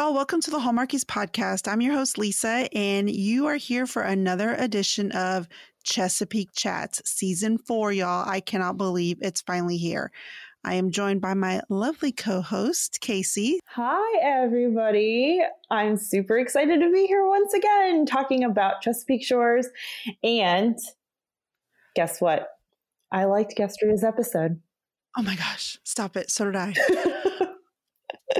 y'all. Welcome to the Hallmarkies podcast. I'm your host, Lisa, and you are here for another edition of Chesapeake Chats, season four, y'all. I cannot believe it's finally here. I am joined by my lovely co host, Casey. Hi, everybody. I'm super excited to be here once again talking about Chesapeake Shores. And guess what? I liked yesterday's episode. Oh my gosh, stop it. So did I.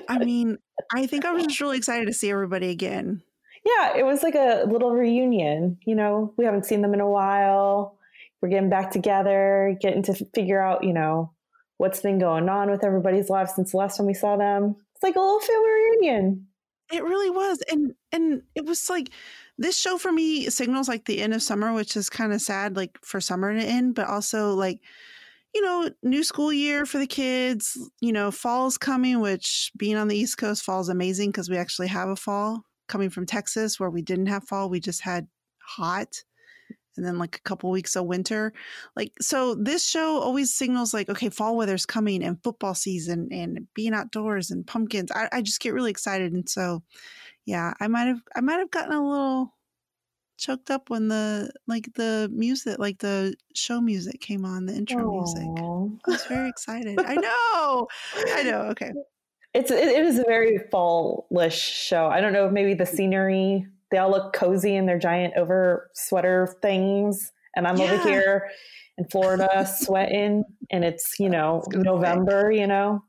I mean, I think I was just really excited to see everybody again. Yeah, it was like a little reunion. You know, we haven't seen them in a while. We're getting back together, getting to figure out, you know, what's been going on with everybody's lives since the last time we saw them. It's like a little family reunion. It really was. And and it was like this show for me signals like the end of summer, which is kind of sad, like for summer to end, but also like you know, new school year for the kids. You know, fall's coming, which being on the East Coast, fall's amazing because we actually have a fall coming from Texas where we didn't have fall. We just had hot and then like a couple weeks of winter. Like, so this show always signals like, okay, fall weather's coming and football season and being outdoors and pumpkins. I, I just get really excited. And so, yeah, I might have, I might have gotten a little choked up when the like the music like the show music came on the intro Aww. music i was very excited. I know! I know okay. It's it, it is a very fallish show. I don't know if maybe the mm. scenery they all look cozy in their giant over sweater things and i'm yeah. over here in florida sweating and it's you know november you know?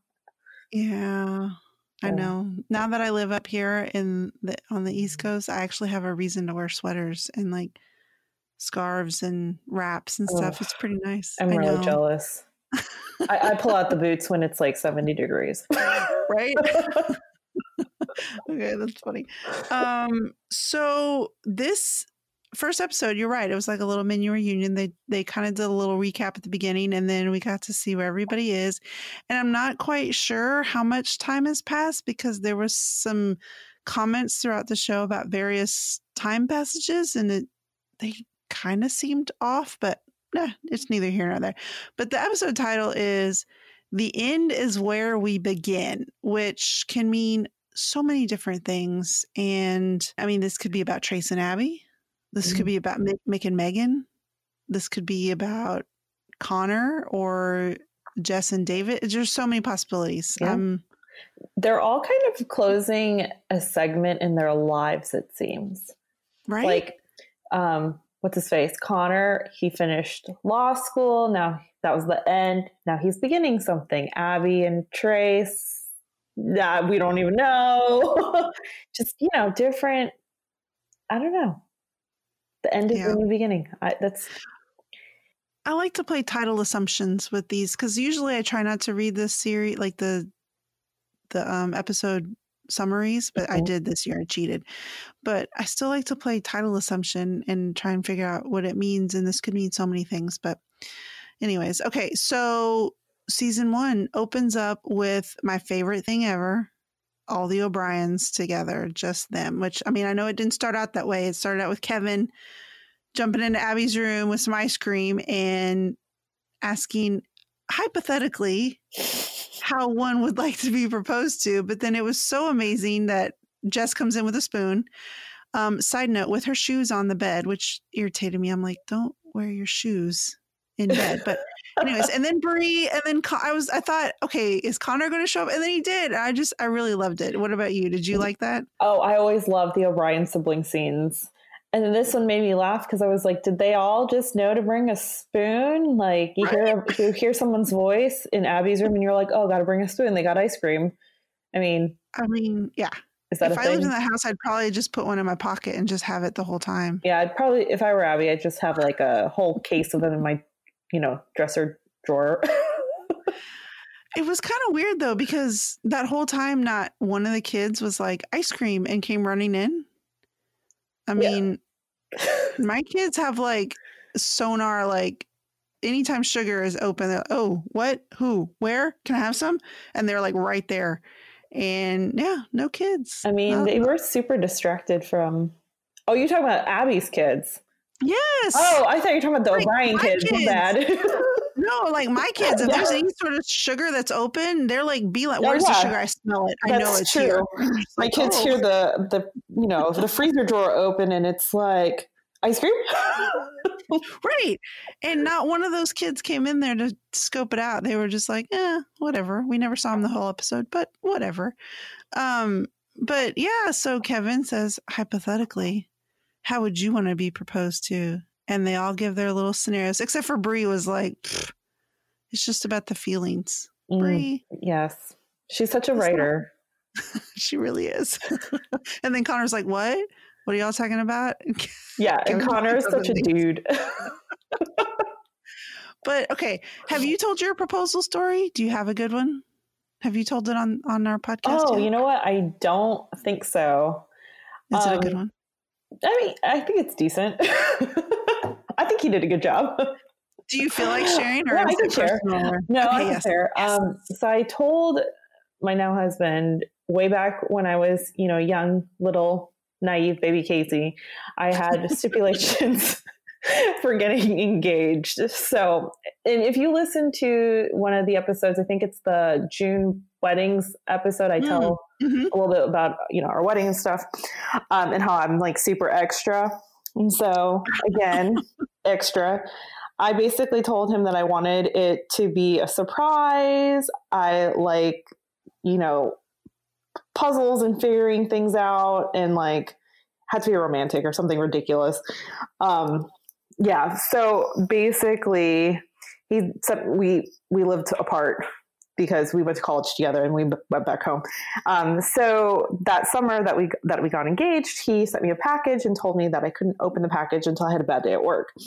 Yeah I know. Now that I live up here in the on the East Coast, I actually have a reason to wear sweaters and like scarves and wraps and stuff. It's pretty nice. I'm I really know. jealous. I, I, pull out the boots when it's like 70 degrees. right? okay, that's funny. Um, so this first episode, you're right. It was like a little mini reunion. They they kind of did a little recap at the beginning, and then we got to see where everybody is. And I'm not quite sure how much time has passed because there was some comments throughout the show about various time passages, and it they kind of seemed off, but nah, it's neither here nor there. But the episode title is "The End is Where We Begin," which can mean so many different things. And I mean, this could be about Trace and Abby this could mm. be about Mick, Mick and Megan. This could be about Connor or Jess and David. There's so many possibilities. Yeah. Um, They're all kind of closing a segment in their lives, it seems. Right. Like, um, what's his face? Connor, he finished law school. Now that was the end. Now he's beginning something. Abby and Trace, that we don't even know. Just, you know, different. I don't know. The end is yeah. the new beginning. I, that's. I like to play title assumptions with these because usually I try not to read this series like the the um, episode summaries, but mm-hmm. I did this year. I cheated, but I still like to play title assumption and try and figure out what it means. And this could mean so many things. But, anyways, okay. So season one opens up with my favorite thing ever all the O'Briens together, just them, which I mean, I know it didn't start out that way. It started out with Kevin jumping into Abby's room with some ice cream and asking hypothetically how one would like to be proposed to. But then it was so amazing that Jess comes in with a spoon. Um, side note, with her shoes on the bed, which irritated me. I'm like, don't wear your shoes in bed. But anyways, and then Bree, and then Con- I was, I thought, okay, is Connor going to show up? And then he did. I just, I really loved it. What about you? Did you like that? Oh, I always love the O'Brien sibling scenes. And then this one made me laugh because I was like, did they all just know to bring a spoon? Like you hear you hear someone's voice in Abby's room and you're like, oh, gotta bring a spoon. They got ice cream. I mean I mean, yeah. Is that if I lived in the house, I'd probably just put one in my pocket and just have it the whole time. Yeah, I'd probably if I were Abby, I'd just have like a whole case of them in my you know, dresser drawer. it was kind of weird though, because that whole time, not one of the kids was like ice cream and came running in. I mean, yeah. my kids have like sonar, like anytime sugar is open, like, oh, what, who, where can I have some? And they're like right there. And yeah, no kids. I mean, they were super distracted from. Oh, you're talking about Abby's kids. Yes. Oh, I thought you were talking about the Like, O'Brien kids. Kids. bad. No, like my kids, if Yeah. there's any sort of sugar that's open, they're like, be like, Oh, where's the yeah. sugar? I smell it. I know it's true. here. My like, kids "Oh." hear the the you know the freezer drawer open and it's like ice cream. Right. And not one of those kids came in there to scope it out. They were just like, eh, whatever. We never saw him the whole episode, but whatever. Um, but yeah, so Kevin says, hypothetically, how would you want to be proposed to? And they all give their little scenarios, except for Bree was like, it's just about the feelings. Mm, Bree, yes, she's such a It's not- writer. she really is. and then Connor's like, what? What are y'all talking about? Yeah, and is such a dude. But okay, have you told your proposal story? Do you have a good one? Have you told it on on our podcast? oh, yet? you know what? I don't think so. is it a good um, one? I mean, I think it's decent. I think he did a good job. Do you feel like sharing, or Yeah, I can share. personal? No, Okay, I can yes. share. Yes. Um, so I told my now husband way back when I was, you know, young, little, naive baby Casey, I had stipulations for getting engaged. So, and if you listen to one of the episodes, I think it's the June weddings episode, I Mm. tell Mhm. a little bit about you know our wedding and stuff um, and how i'm like super extra and so again extra i basically told him that i wanted it to be a surprise i like you know puzzles and figuring things out and like had to be romantic or something ridiculous um yeah so basically he said we we lived apart because we went to college together and we went back home um, so that summer that we that we got engaged, he sent me a package and told me that I couldn't open the package until I had a bad day at work. Oh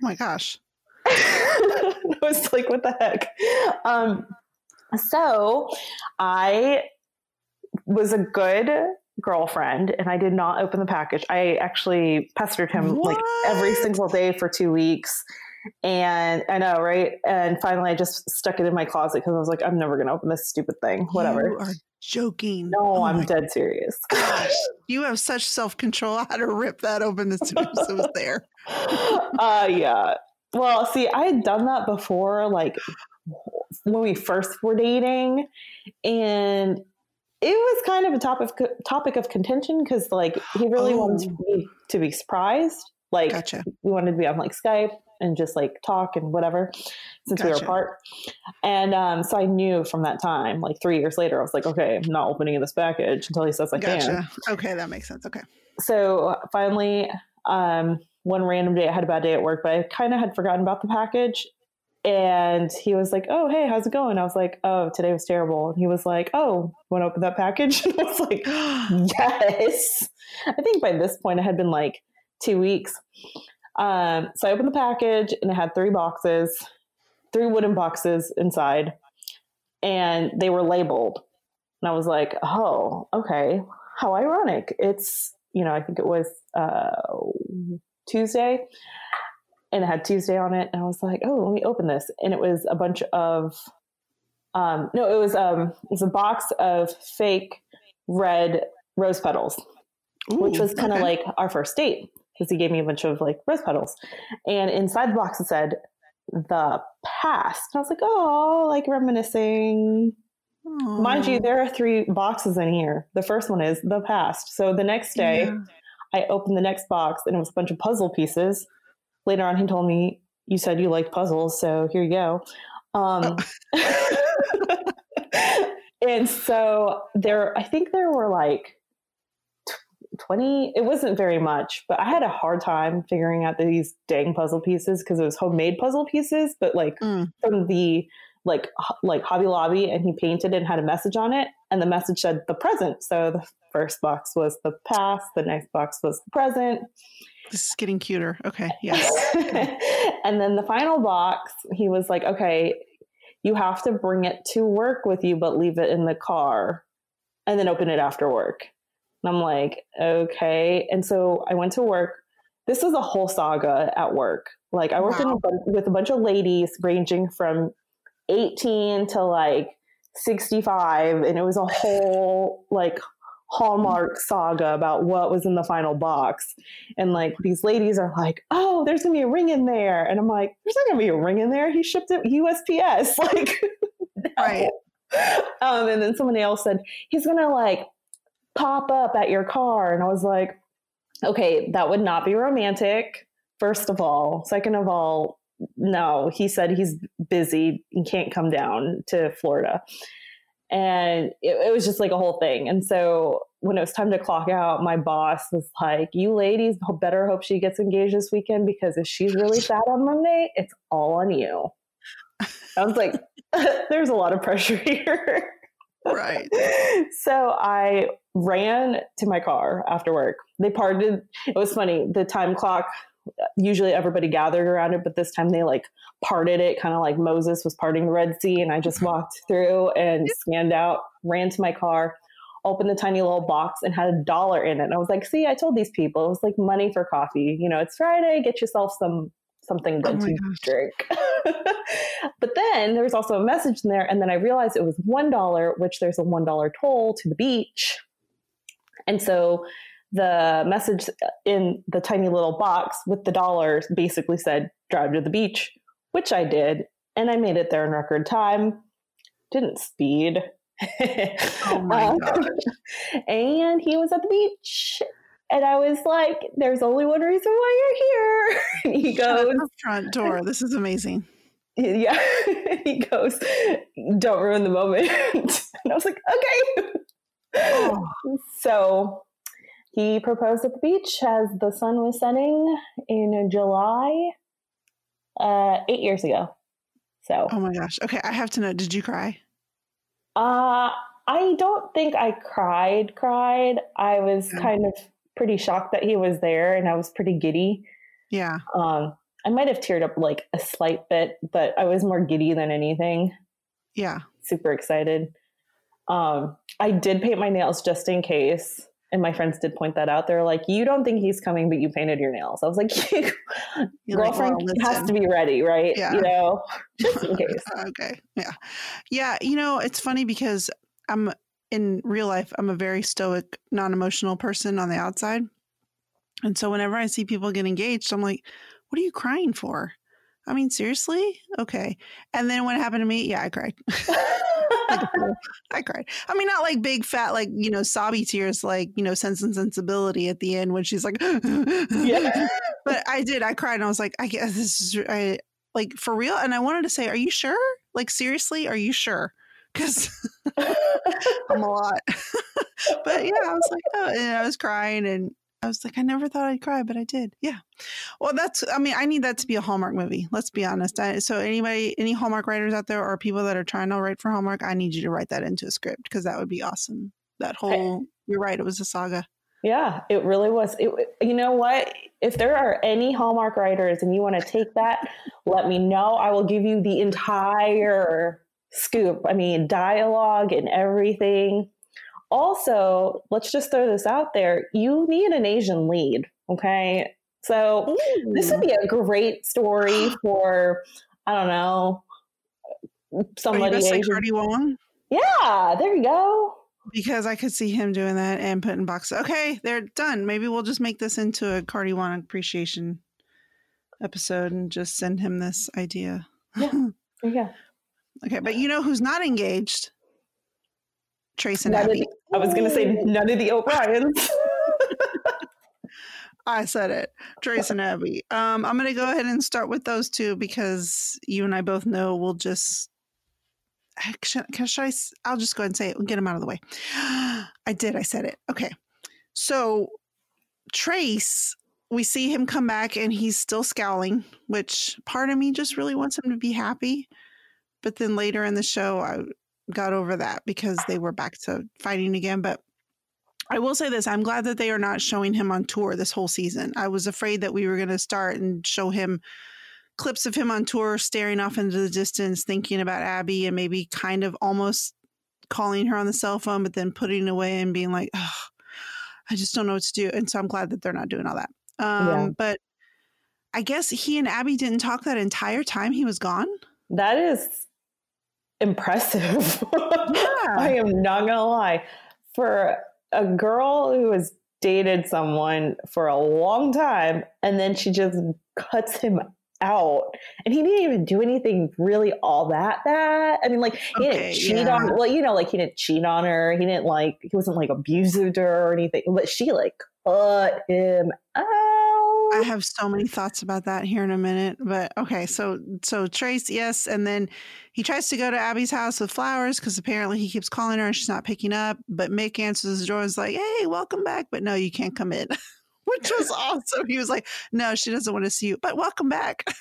my gosh! I was like, what the heck? Um, so I was a good girlfriend and I did not open the package. I actually pestered him like every single day for two weeks. And I know, right? And finally, I just stuck it in my closet because I was like, I'm never going to open this stupid thing. Whatever. You are joking. No, Oh I'm dead serious. Gosh, you have such self control. How to rip that open as soon as it was there? uh yeah. Well, see, I had done that before, like when we first were dating, and it was kind of a topic topic of contention because, like, he really wanted Oh. me to be surprised. Like, Gotcha. we wanted to be on like Skype and just like talk and whatever since we were apart. And um, so I knew from that time, like three years later, I was like, okay, I'm not opening this package until he says I can Okay, that makes sense. Okay. so finally um, one random day i had a bad day at work but i kind of had forgotten about the package and he was like oh hey how's it going? I was like oh today was terrible. And he was like oh want to open that package? And i was like yes. I think by this point it had been like two weeks. Um, so i opened the package and it had three boxes three wooden boxes inside and they were labeled. And i was like oh okay. How ironic. It's you know i think it was uh, tuesday and it had tuesday on it and i was like oh let me open this. And it was a bunch of um, no it was um, it was a box of fake red rose petals which was kind of okay. like our first date because he gave me a bunch of like rose petals. And inside the box it said the past. And i was like oh like reminiscing. Mind you there are three boxes in here. The first one is the past. So the next day Yeah. i opened the next box and it was a bunch of puzzle pieces later on he told me you said you liked puzzles so here you go. Um, and so there i think there were like 20 it wasn't very much but i had a hard time figuring out these dang puzzle pieces because it was homemade puzzle pieces but like Mm. from the like like hobby lobby and he painted and had a message on it and the message said the present. So the first box was the past the next box was the present This is getting cuter. Okay. Yes. and then the final box he was like okay you have to bring it to work with you but leave it in the car and then open it after work and i'm like okay and so i went to work this was a whole saga at work like i worked in a Wow. with a bunch of ladies ranging from 18 to like 65 and it was a whole like Hallmark saga about what was in the final box. And like these ladies are like, oh, there's gonna be a ring in there. And I'm like, there's not gonna be a ring in there. He shipped it USPS. Like, no. right. Um, and then somebody else said, he's gonna like pop up at your car. And I was like, okay, that would not be romantic, first of all. Second of all, no, he said he's busy and can't come down to Florida. And it, it, was just like a whole thing. And so when it was time to clock out, my boss was like, You ladies better hope she gets engaged this weekend because if she's really sad on Monday, it's all on you. I was like, There's a lot of pressure here. Right. so I ran to my car after work. They parted. It was funny. The time clock usually everybody gathered around it, but this time they like parted it, kind of like Moses was parting the Red Sea. And I just mm-hmm. walked through and scanned out, ran to my car, opened the tiny little box, and had a dollar in it. And I was like, see, I told these people it was like money for coffee. You know, it's Friday, get yourself some something good oh to gosh. drink. but then there was also a message in there, and then I realized it was one dollar, which there's a one dollar toll to the beach. And so the message in the tiny little box with the dollars basically said drive to the beach which i did and i made it there in record time. Didn't speed. Oh my um, gosh. and he was at the beach and i was like there's only one reason why you're here. And he goes front door. This is amazing. Yeah. He goes don't ruin the moment. And i was like okay. Oh. so he proposed at the beach as the sun was setting in July, uh, eight years ago. So. Oh my gosh. Okay, I have to know. Did you cry? Uh, I don't think I cried. Cried. I was yeah. kind of pretty shocked that he was there, and I was pretty giddy. Yeah. Um, I might have teared up like a slight bit, but I was more giddy than anything. Yeah. Super excited. Um, I did paint my nails just in case and my friends did point that out. They're like, "You don't think he's coming, but you painted your nails." I was like, "Girlfriend like, well, has to be ready, right? Yeah. You know, just in case." okay, yeah, yeah. You know, it's funny because I'm in real life. I'm a very stoic, non-emotional person on the outside, and so whenever I see people get engaged, I'm like, "What are you crying for?" I mean, seriously? Okay. And then what happened to me, yeah, I cried. Oh, I cried. I mean, not like big fat, like you know, sobby tears, like you know, Sense and Sensibility at the end when she's like, yeah. But I did. I cried, and I was like, I guess this is I like for real. And I wanted to say, are you sure? Like seriously, are you sure? Because I'm a lot. but yeah, I was like, oh, and I was crying, and I was like, I never thought I'd cry, but I did. Yeah. Well, that's, I mean, I need that to be a Hallmark movie. Let's be honest. I, so, anybody, any Hallmark writers out there or people that are trying to write for Hallmark, I need you to write that into a script because that would be awesome. That eh. whole, you're right, it was a saga. Yeah, it really was. It, you know what? If there are any Hallmark writers and you want to take that, let me know. I will give you the entire scoop. I mean, dialogue and everything also, let's just throw this out there you need an Asian lead. Okay. So Ooh. this would be a great story for, I don't know, somebody. Asian. Cardi Wong? Yeah, there you go. Because I could see him doing that and putting boxes. Okay, they're done. Maybe we'll just make this into a Cardi Wong appreciation episode and just send him this idea. Yeah. yeah. Okay, but you know who's not engaged? Trace and none Abby. The, I was going to say none of the O'Briens. I said it. Trace and Abby. Um, I'm going to go ahead and start with those two because you and I both know we'll just. Should, should I? I'll just go ahead and say it. We'll get them out of the way. I did. I said it. Okay. So Trace, we see him come back and he's still scowling, which part of me just really wants him to be happy. But then later in the show, I got over that because they were back to fighting again. But I will say this I'm glad that they are not showing him on tour this whole season. I was afraid that we were going to start and show him clips of him on tour staring off into the distance, thinking about Abby and maybe kind of almost calling her on the cell phone, but then putting it away and being like, oh, I just don't know what to do. And so I'm glad that they're not doing all that. Um, yeah. But I guess he and Abby didn't talk that entire time he was gone. That is impressive. Yeah. I am not gonna lie. For a girl who has dated someone for a long time and then she just cuts him out and he didn't even do anything really all that bad i mean like he okay, didn't cheat yeah. on well you know like he didn't cheat on her he didn't like he wasn't like abusive to her or anything but she like cut him out I have so many thoughts about that here in a minute, but okay. So, so Trace, yes, and then he tries to go to Abby's house with flowers because apparently he keeps calling her and she's not picking up. But Mick answers the door and is like, "Hey, welcome back," but no, you can't come in. which was awesome. He was like, "No, she doesn't want to see you, but welcome back."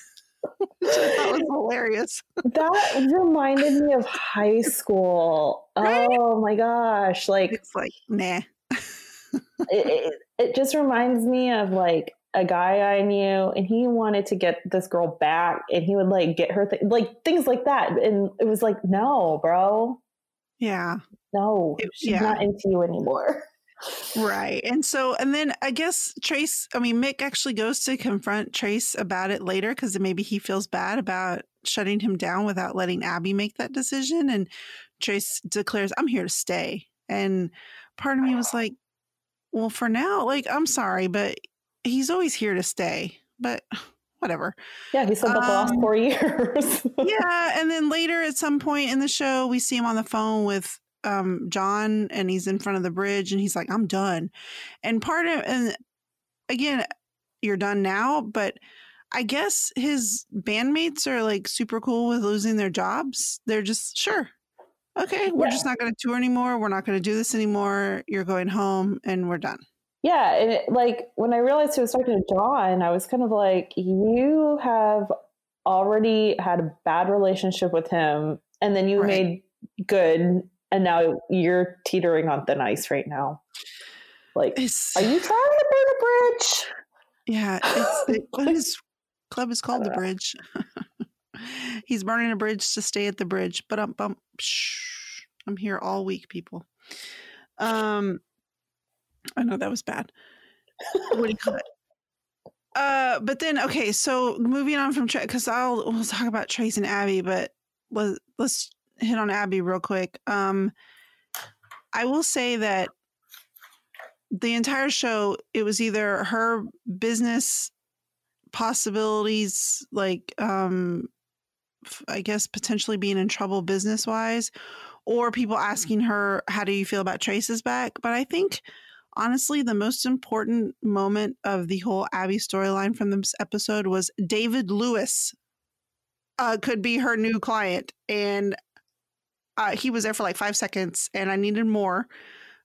which I thought was hilarious. that reminded me of high school. Right? Oh my gosh! Like it's like nah. it, it, it just reminds me of like a guy I knew, and he wanted to get this girl back, and he would like get her th- like things like that, and it was like, no, bro. Yeah. No, she's yeah. not into you anymore. Right. And so, and then I guess Trace, I mean, Mick actually goes to confront Trace about it later because maybe he feels bad about shutting him down without letting Abby make that decision. And Trace declares, I'm here to stay. And part of me was like, well, for now, like, I'm sorry, but he's always here to stay. But whatever. Yeah, he said that um, the last um, four years. yeah, and then later at some point in the show, we see him on the phone with um, John and he's in front of the bridge and he's like, I'm done. And part of, and again, you're done now, but I guess his bandmates are like super cool with losing their jobs. They're just, sure. Okay, we're yeah. just not going to tour anymore. We're not going to do this anymore. You're going home and we're done. Yeah. And it, like when I realized he was talking to John, I was kind of like, you have already had a bad relationship with him and then you right. made good and now you're teetering on thin ice right now. Like, it's, are you trying to burn a bridge? Yeah, it's what his club is called the bridge. He's burning a bridge to stay at the bridge. But I'm, I'm, I'm here all week, people. Um, I know that was bad. what do you call it? Uh, but then okay, so moving on from because I'll we'll talk about Trace and Abby, but let's let's hit on Abby real quick. Um, I will say that the entire show, it was either her business possibilities, like um, I guess potentially being in trouble business wise, or people asking her, "How do you feel about Trace's back?" But I think honestly, the most important moment of the whole Abby storyline from this episode was David Lewis uh, could be her new client, and uh, he was there for like five seconds, and I needed more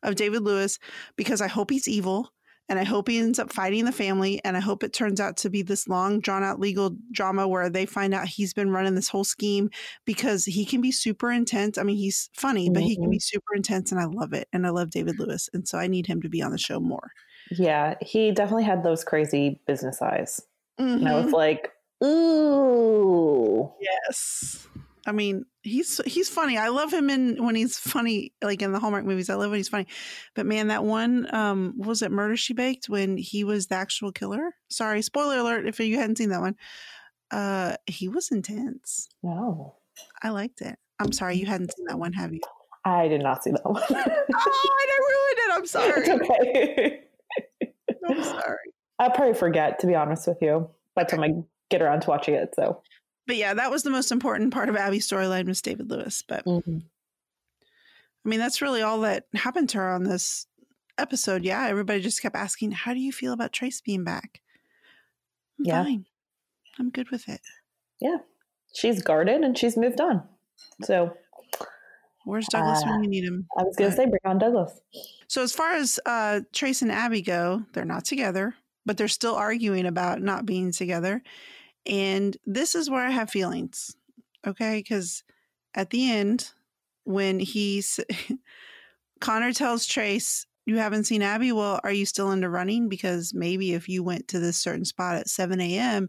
of David Lewis because I hope he's evil and I hope he ends up fighting the family. And I hope it turns out to be this long, drawn out legal drama where they find out he's been running this whole scheme because he can be super intense. I mean, he's funny, but he can be mm-hmm. super intense, and I love it. And I love David Lewis. And so I need him to be on the show more. Yeah, he definitely had those crazy business eyes. Mm-hmm. And I was mm-hmm. like, ooh. Yes. I mean, he's he's funny. I love him in when he's funny, like in the Hallmark movies. I love when he's funny. But man, that one um was it Murder She Baked when he was the actual killer? Sorry, spoiler alert if you hadn't seen that one. Uh he was intense. No. I liked it. I'm sorry, you hadn't seen that one, have you? I did not see that one. oh, I ruined it. I'm sorry. It's okay. I'm sorry. I'll probably forget, to be honest with you, by the time I get around to watching it. So but yeah, that was the most important part of Abby's storyline was David Lewis. But mm-hmm. I mean, that's really all that happened to her on this episode. Yeah, everybody just kept asking, "How do you feel about Trace being back?" I'm yeah. fine. I'm good with it. Yeah, she's guarded and she's moved on. So, where's Douglas uh, when you need him? I was going to say, bring on Douglas. So, as far as uh, Trace and Abby go, they're not together, but they're still arguing about not being together. And this is where I have feelings. Okay. Because at the end, when he's Connor tells Trace, You haven't seen Abby? Well, are you still into running? Because maybe if you went to this certain spot at 7 a.m.,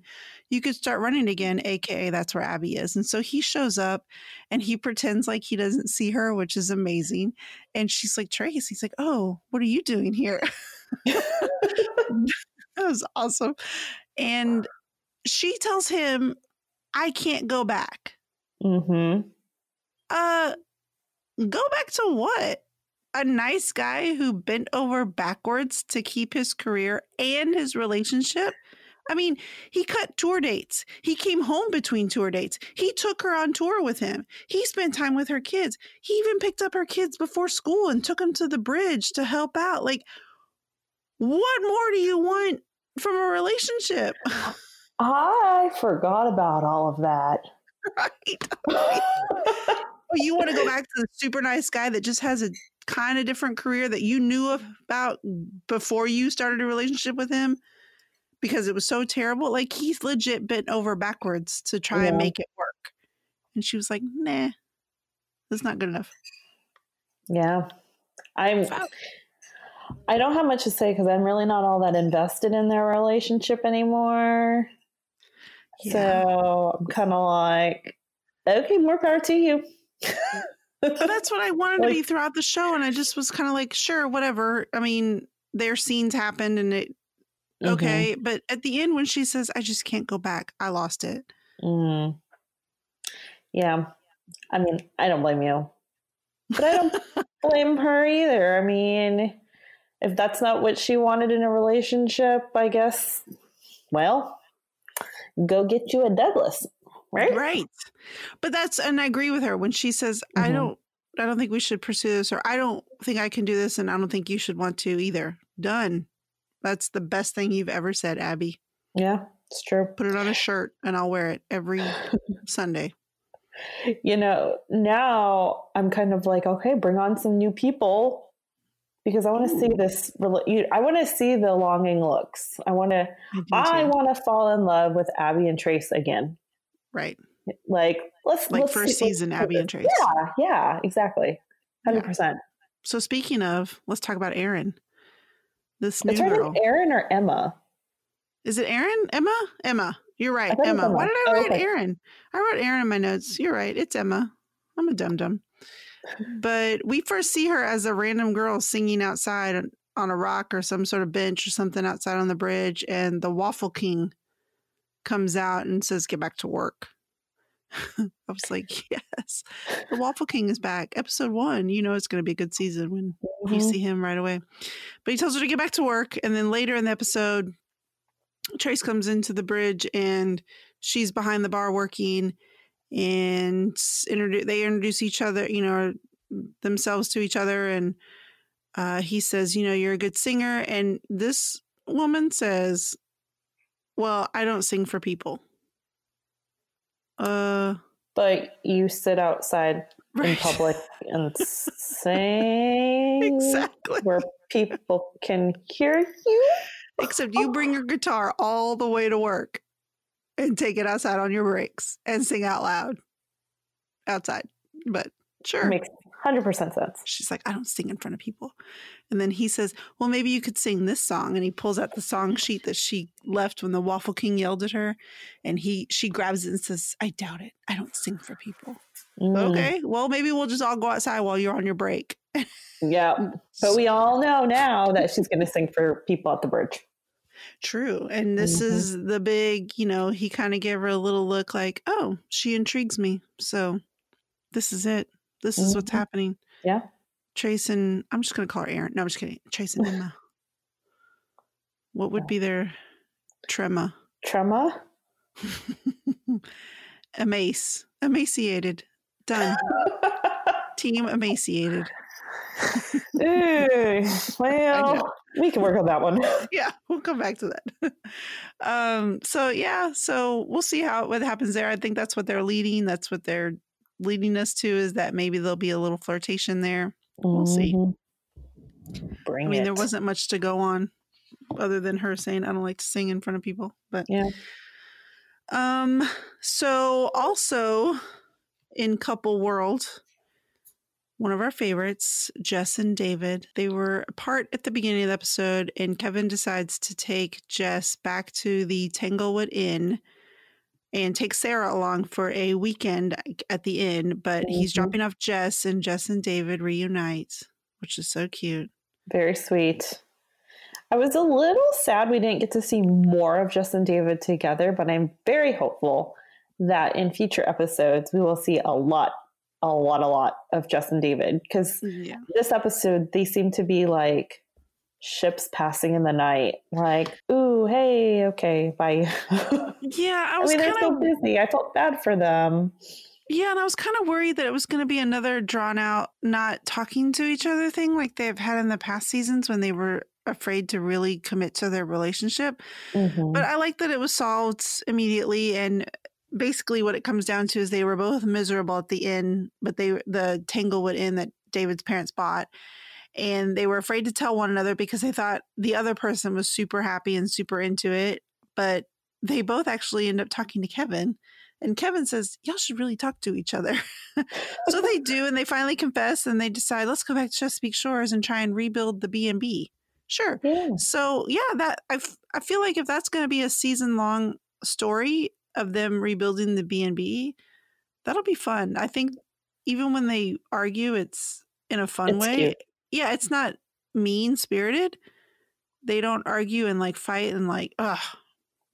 you could start running again, AKA that's where Abby is. And so he shows up and he pretends like he doesn't see her, which is amazing. And she's like, Trace, he's like, Oh, what are you doing here? that was awesome. And she tells him, I can't go back. Mm-hmm. Uh, go back to what? a nice guy who bent over backwards to keep his career and his relationship. I mean, he cut tour dates. He came home between tour dates. He took her on tour with him. He spent time with her kids. He even picked up her kids before school and took them to the bridge to help out. Like, what more do you want from a relationship? I forgot about all of that. Right. you want to go back to the super nice guy that just has a kind of different career that you knew about before you started a relationship with him because it was so terrible. Like he's legit bent over backwards to try yeah. and make it work. And she was like, nah, that's not good enough. Yeah. I'm I don't have much to say because I'm really not all that invested in their relationship anymore. Yeah. So I'm kind of like, okay, more power to you. that's what I wanted like, to be throughout the show. And I just was kind of like, sure, whatever. I mean, their scenes happened and it, mm-hmm. okay. But at the end, when she says, I just can't go back, I lost it. Mm. Yeah. I mean, I don't blame you, but I don't blame her either. I mean, if that's not what she wanted in a relationship, I guess, well, go get you a Douglas right? Right. But that's and i agree with her when she says mm-hmm. i don't i don't think we should pursue this or i don't think i can do this and i don't think you should want to either. Done. That's the best thing you've ever said abby. Yeah it's true. Put it on a shirt and i'll wear it every sunday. You know now i'm kind of like okay bring on some new people because I want to see this. I want to see the longing looks. I want to. I, I want to fall in love with Abby and Trace again. Right. Like let's like let's first see, season Abby and Trace. Yeah, yeah, exactly. Hundred yeah. percent. So speaking of, let's talk about Erin. This new girl. Erin or Emma? Is it Erin? Emma? Emma. You're right, Emma. Emma. Why did I oh, write oh, okay. Erin? I wrote Erin in my notes. You're right. It's Emma. I'm a dum dum. But we first see her as a random girl singing outside on a rock or some sort of bench or something outside on the bridge, and the Waffle King comes out and says, "Get back to work." I was like, "Yes, the Waffle King is back." Episode one, you know, it's going to be a good season when mm-hmm. you see him right away. But he tells her to get back to work, and then later in the episode, Trace comes into the bridge and she's behind the bar working, and they introduce each other, you know, themselves to each other, and uh, he says, "You know, you're a good singer," and this woman says, well, I don't sing for people. Uh, but you sit outside right. in public and sing exactly where people can hear you. Except you bring your guitar all the way to work and take it outside on your breaks and sing out loud outside. But sure. Makes 100% sense. She's like, I don't sing in front of people. And then he says, Well, maybe you could sing this song. And he pulls out the song sheet that she left when the Waffle King yelled at her. And he she grabs it and says, I doubt it. I don't sing for people. Mm. Okay. Well, maybe we'll just all go outside while you're on your break. yeah. But we all know now that she's going to sing for people at the bridge. True. And this mm-hmm. is the big, you know, he kind of gave her a little look like, oh, she intrigues me. So this is it. This is mm-hmm. what's happening. Yeah. Trace and I'm just going to call her Aaron. No, I'm just kidding. Trace and Emma. what would be their trema? Trema? Emace. Emaciated. Done. Team emaciated. Ooh, well, we can work on that one. yeah, we'll come back to that. um, so yeah, so we'll see how what happens there. I think that's what they're leading. That's what they're leading us to is that maybe there'll be a little flirtation there. We'll mm-hmm. see. Bring I mean, it. there wasn't much to go on other than her saying, I don't like to sing in front of people. But yeah. Um, so also in couple world, one of our favorites, Jess and David, they were apart at the beginning of the episode, and Kevin decides to take Jess back to the Tanglewood Inn and take Sarah along for a weekend at the inn, but mm-hmm. he's dropping off Jess and Jess and David reunite, which is so cute. Very sweet. I was a little sad we didn't get to see more of Jess and David together, but I'm very hopeful that in future episodes we will see a lot, a lot, a lot of and David because Yeah. this episode they seem to be like ships passing in the night. Like, ooh, hey, okay, bye. Yeah, I I was mean, they're kind so of busy. I felt bad for them. yeah, and I was kind of worried that it was going to be another drawn out, not talking to each other thing like they've had in the past seasons when they were afraid to really commit to their relationship. Mhm. But I like that it was solved immediately and basically what it comes down to is they were both miserable at the inn, but they the Tanglewood Inn that David's parents bought. And they were afraid to tell one another because they thought the other person was super happy and super into it. But they both actually end up talking to Kevin. And Kevin says, Y'all should really talk to each other. so they do, and they finally confess and they decide, let's go back to Chesapeake Shores and try and rebuild the B and B. Sure. yeah. So yeah, that I, f- I feel like if that's going to be a season long story of them rebuilding the B and B, that'll be fun. I think even when they argue, it's in a fun It's way. cute. Yeah, it's not mean spirited. They don't argue and like fight and like, ugh,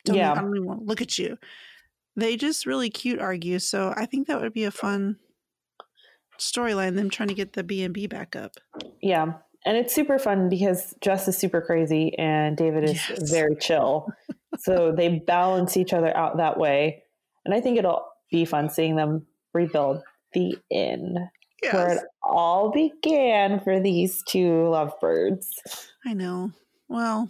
don't Yeah. I don't even want to look at you. They just really cute argue. So I think that would be a fun storyline. Them trying to get the B and B back up. Yeah. And it's super fun because Jess is super crazy and David is Yes. very chill. so they balance each other out that way. And I think it'll be fun seeing them rebuild the inn where it all began for these two lovebirds. I know. Well,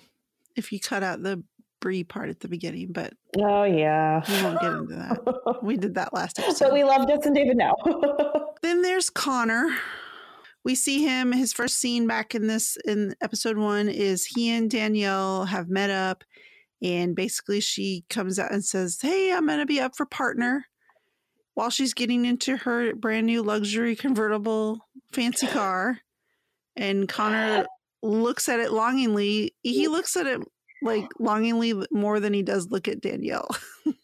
if you cut out the Bree part at the beginning, but Oh, yeah. we won't get into that. We did that last but episode. we love and David now. then there's Connor. We see him. His first scene back in this in episode one is he and Danielle have met up, and basically she comes out and says, "Hey, I'm gonna be up for partner." While she's getting into her brand new luxury convertible fancy car, and Connor looks at it longingly. He looks at it like longingly more than he does look at Danielle.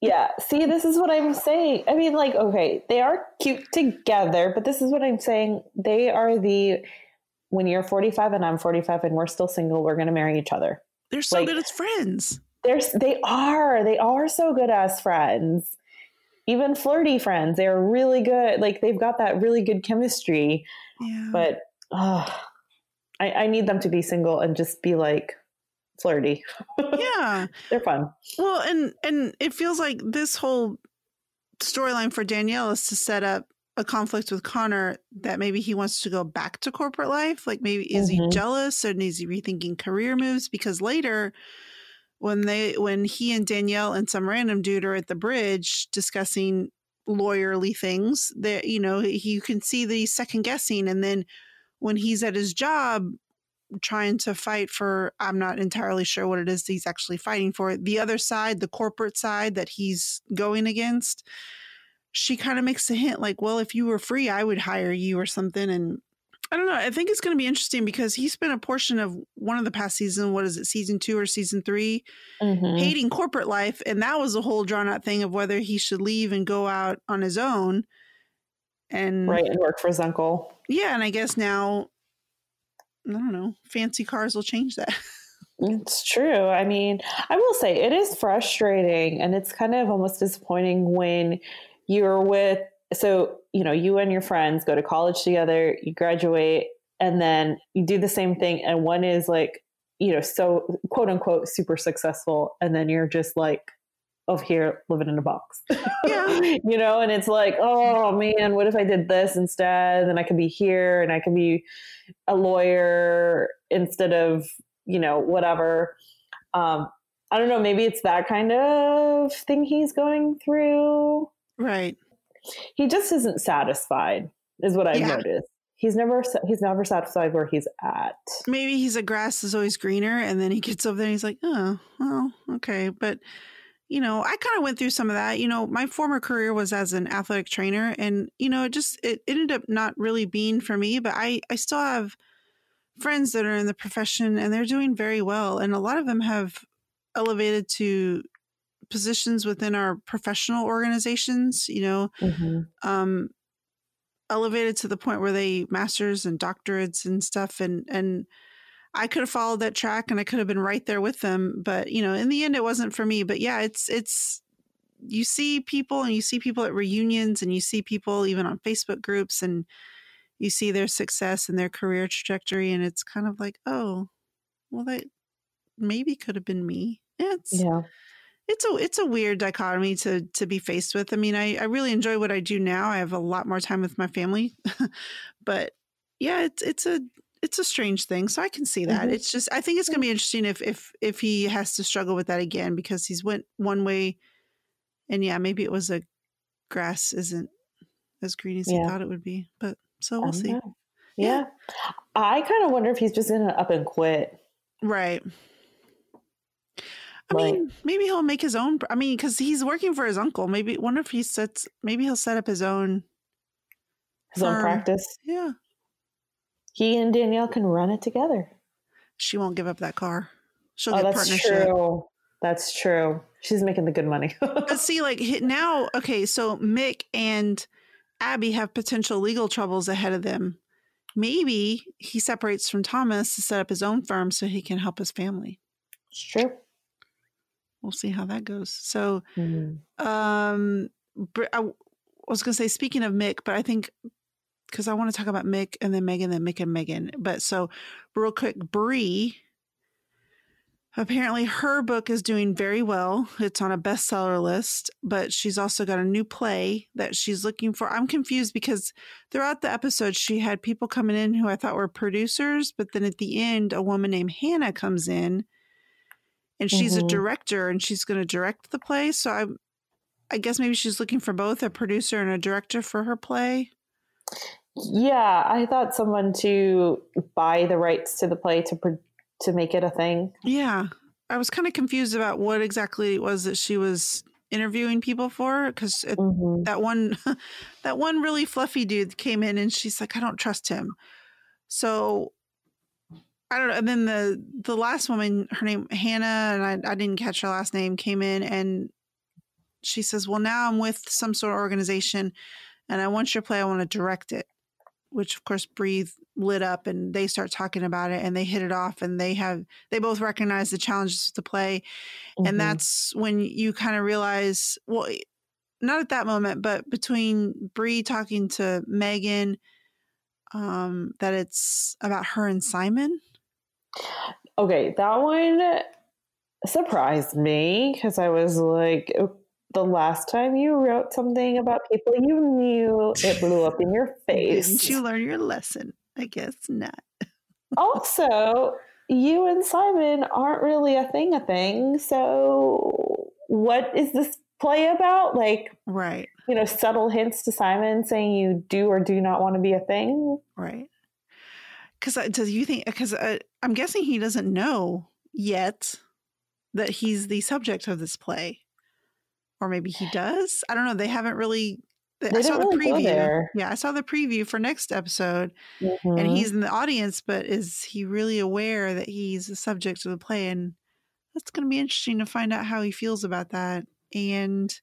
Yeah, see, this is what I'm saying. I mean, like, okay, they are cute together, but this is what I'm saying. They are the when you're 45 and I'm 45 and we're still single, we're going to marry each other. They're so Like- good as friends. They're, they are. They are so good as friends. Even flirty friends. They're really good. Like, they've got that really good chemistry. Yeah. But uh, I, I need them to be single and just be like flirty. yeah. They're fun. Well, and and it feels like this whole storyline for Danielle is to set up a conflict with Connor that maybe he wants to go back to corporate life. Like maybe is he Mhm. jealous and is he rethinking career moves? Because later when they when he and Danielle and some random dude are at the bridge discussing lawyerly things, that you know, he, you can see that he's second guessing and then when he's at his job trying to fight for I'm not entirely sure what it is he's actually fighting for. The other side, the corporate side that he's going against, she kind of makes a hint like, well, if you were free, I would hire you or something. And I don't know. I think it's going to be interesting because he spent a portion of one of the past season, what is it, season two or season three, Mhm. hating corporate life. And that was a whole drawn out thing of whether he should leave and go out on his own. And Right. And work for his uncle. yeah, and I guess now, I don't know, fancy cars will change that. It's true. I mean, I will say it is frustrating and it's kind of almost disappointing when you're with, so, you know, you and your friends go to college together, you graduate, and then you do the same thing. And one is like, you know, so quote unquote super successful. And then you're just like, over here living in a box. Yeah. you know, and it's like, oh man, what if I did this instead? Then I could be here and I could be a lawyer instead of, you know, whatever. Um, I don't know, maybe it's that kind of thing he's going through. Right. He just isn't satisfied, is what I've Yeah. noticed. He's never he's never satisfied where he's at. maybe he's a grass is always greener and then he gets over there and he's like oh well okay but you know i kind of went through some of that you know my former career was as an athletic trainer and you know it just it ended up not really being for me but i i still have friends that are in the profession and they're doing very well and a lot of them have elevated to positions within our professional organizations you know um elevated to the point where they masters and doctorates and stuff and and I could have followed that track and I could have been right there with them but you know in the end it wasn't for me but yeah it's it's you see people and you see people at reunions and you see people even on Facebook groups and you see their success and their career trajectory and it's kind of like, oh, well that maybe could have been me. It's Yeah. It's a it's a weird dichotomy to to be faced with. I mean, I I really enjoy what I do now. I have a lot more time with my family. but yeah, it's it's a it's a strange thing. So I can see that. Mhm. It's just I think it's going to be interesting if if if he has to struggle with that again because he's went one way and yeah, maybe it was a grass isn't as green as he thought it would be. But so we'll see. know. Yeah. I kind of wonder if he's just going to up and quit. Right. I Like- mean, maybe he'll make his own. I mean, because he's working for his uncle. Maybe wonder if he sets. Maybe he'll set up his own. His own practice. Yeah, He and Danielle can run it together. she won't give up that car. She'll Oh, get that's partnership. true. That's true. She's making the good money. But see, like now, okay, so Mick and Abby have potential legal troubles ahead of them. Maybe he separates from Thomas to set up his own firm so he can help his family. it's true. We'll see how that goes. So, Mm. um, I was going to say, speaking of Mick, but I think because I want to talk about Mick and then Megan, then Mick and Megan. But so, real quick, Bree. Apparently, her book is doing very well. It's on a bestseller list, but she's also got a new play that she's looking for. I'm confused because throughout the episode, she had people coming in who I thought were producers, but then at the end, a woman named Hannah comes in and she's a Mhm. director and she's going to direct the play. So I, I guess maybe she's looking for both a producer and a director for her play. Yeah, I thought someone to buy the rights to the play to pro- to make it a thing. Yeah. I was kind of confused about what exactly it was that she was interviewing people for because Mhm. that one that one really fluffy dude came in and she's like, I don't trust him. So I don't know. And then the the last woman, her name Hannah, and I, I didn't catch her last name, came in and she says, Well, now I'm with some sort of organization and I want your play, I want to direct it. Which of course Breathe lit up and they start talking about it and they hit it off and they have they both recognize the challenges of the play Mhm. and that's when you kind of realize well not at that moment but between Bree talking to Megan um that it's about her and Simon okay. That one surprised me because I was like, "Oh, the last time you wrote something about people you knew, it blew up in your face. didn't you learn your lesson I guess not also, you and Simon aren't really a thing, a thing. So, what is this play about? Like, right you know, subtle hints to Simon saying you do or do not want to be a thing. right because does you think because uh, I'm guessing he doesn't know yet that he's the subject of this play or maybe he does I don't know they haven't really I They saw didn't the really preview. Yeah, I saw the preview for next episode, and Mhm. he's in the audience, but is he really aware that he's the subject of the play? And that's going to be interesting to find out how he feels about that. And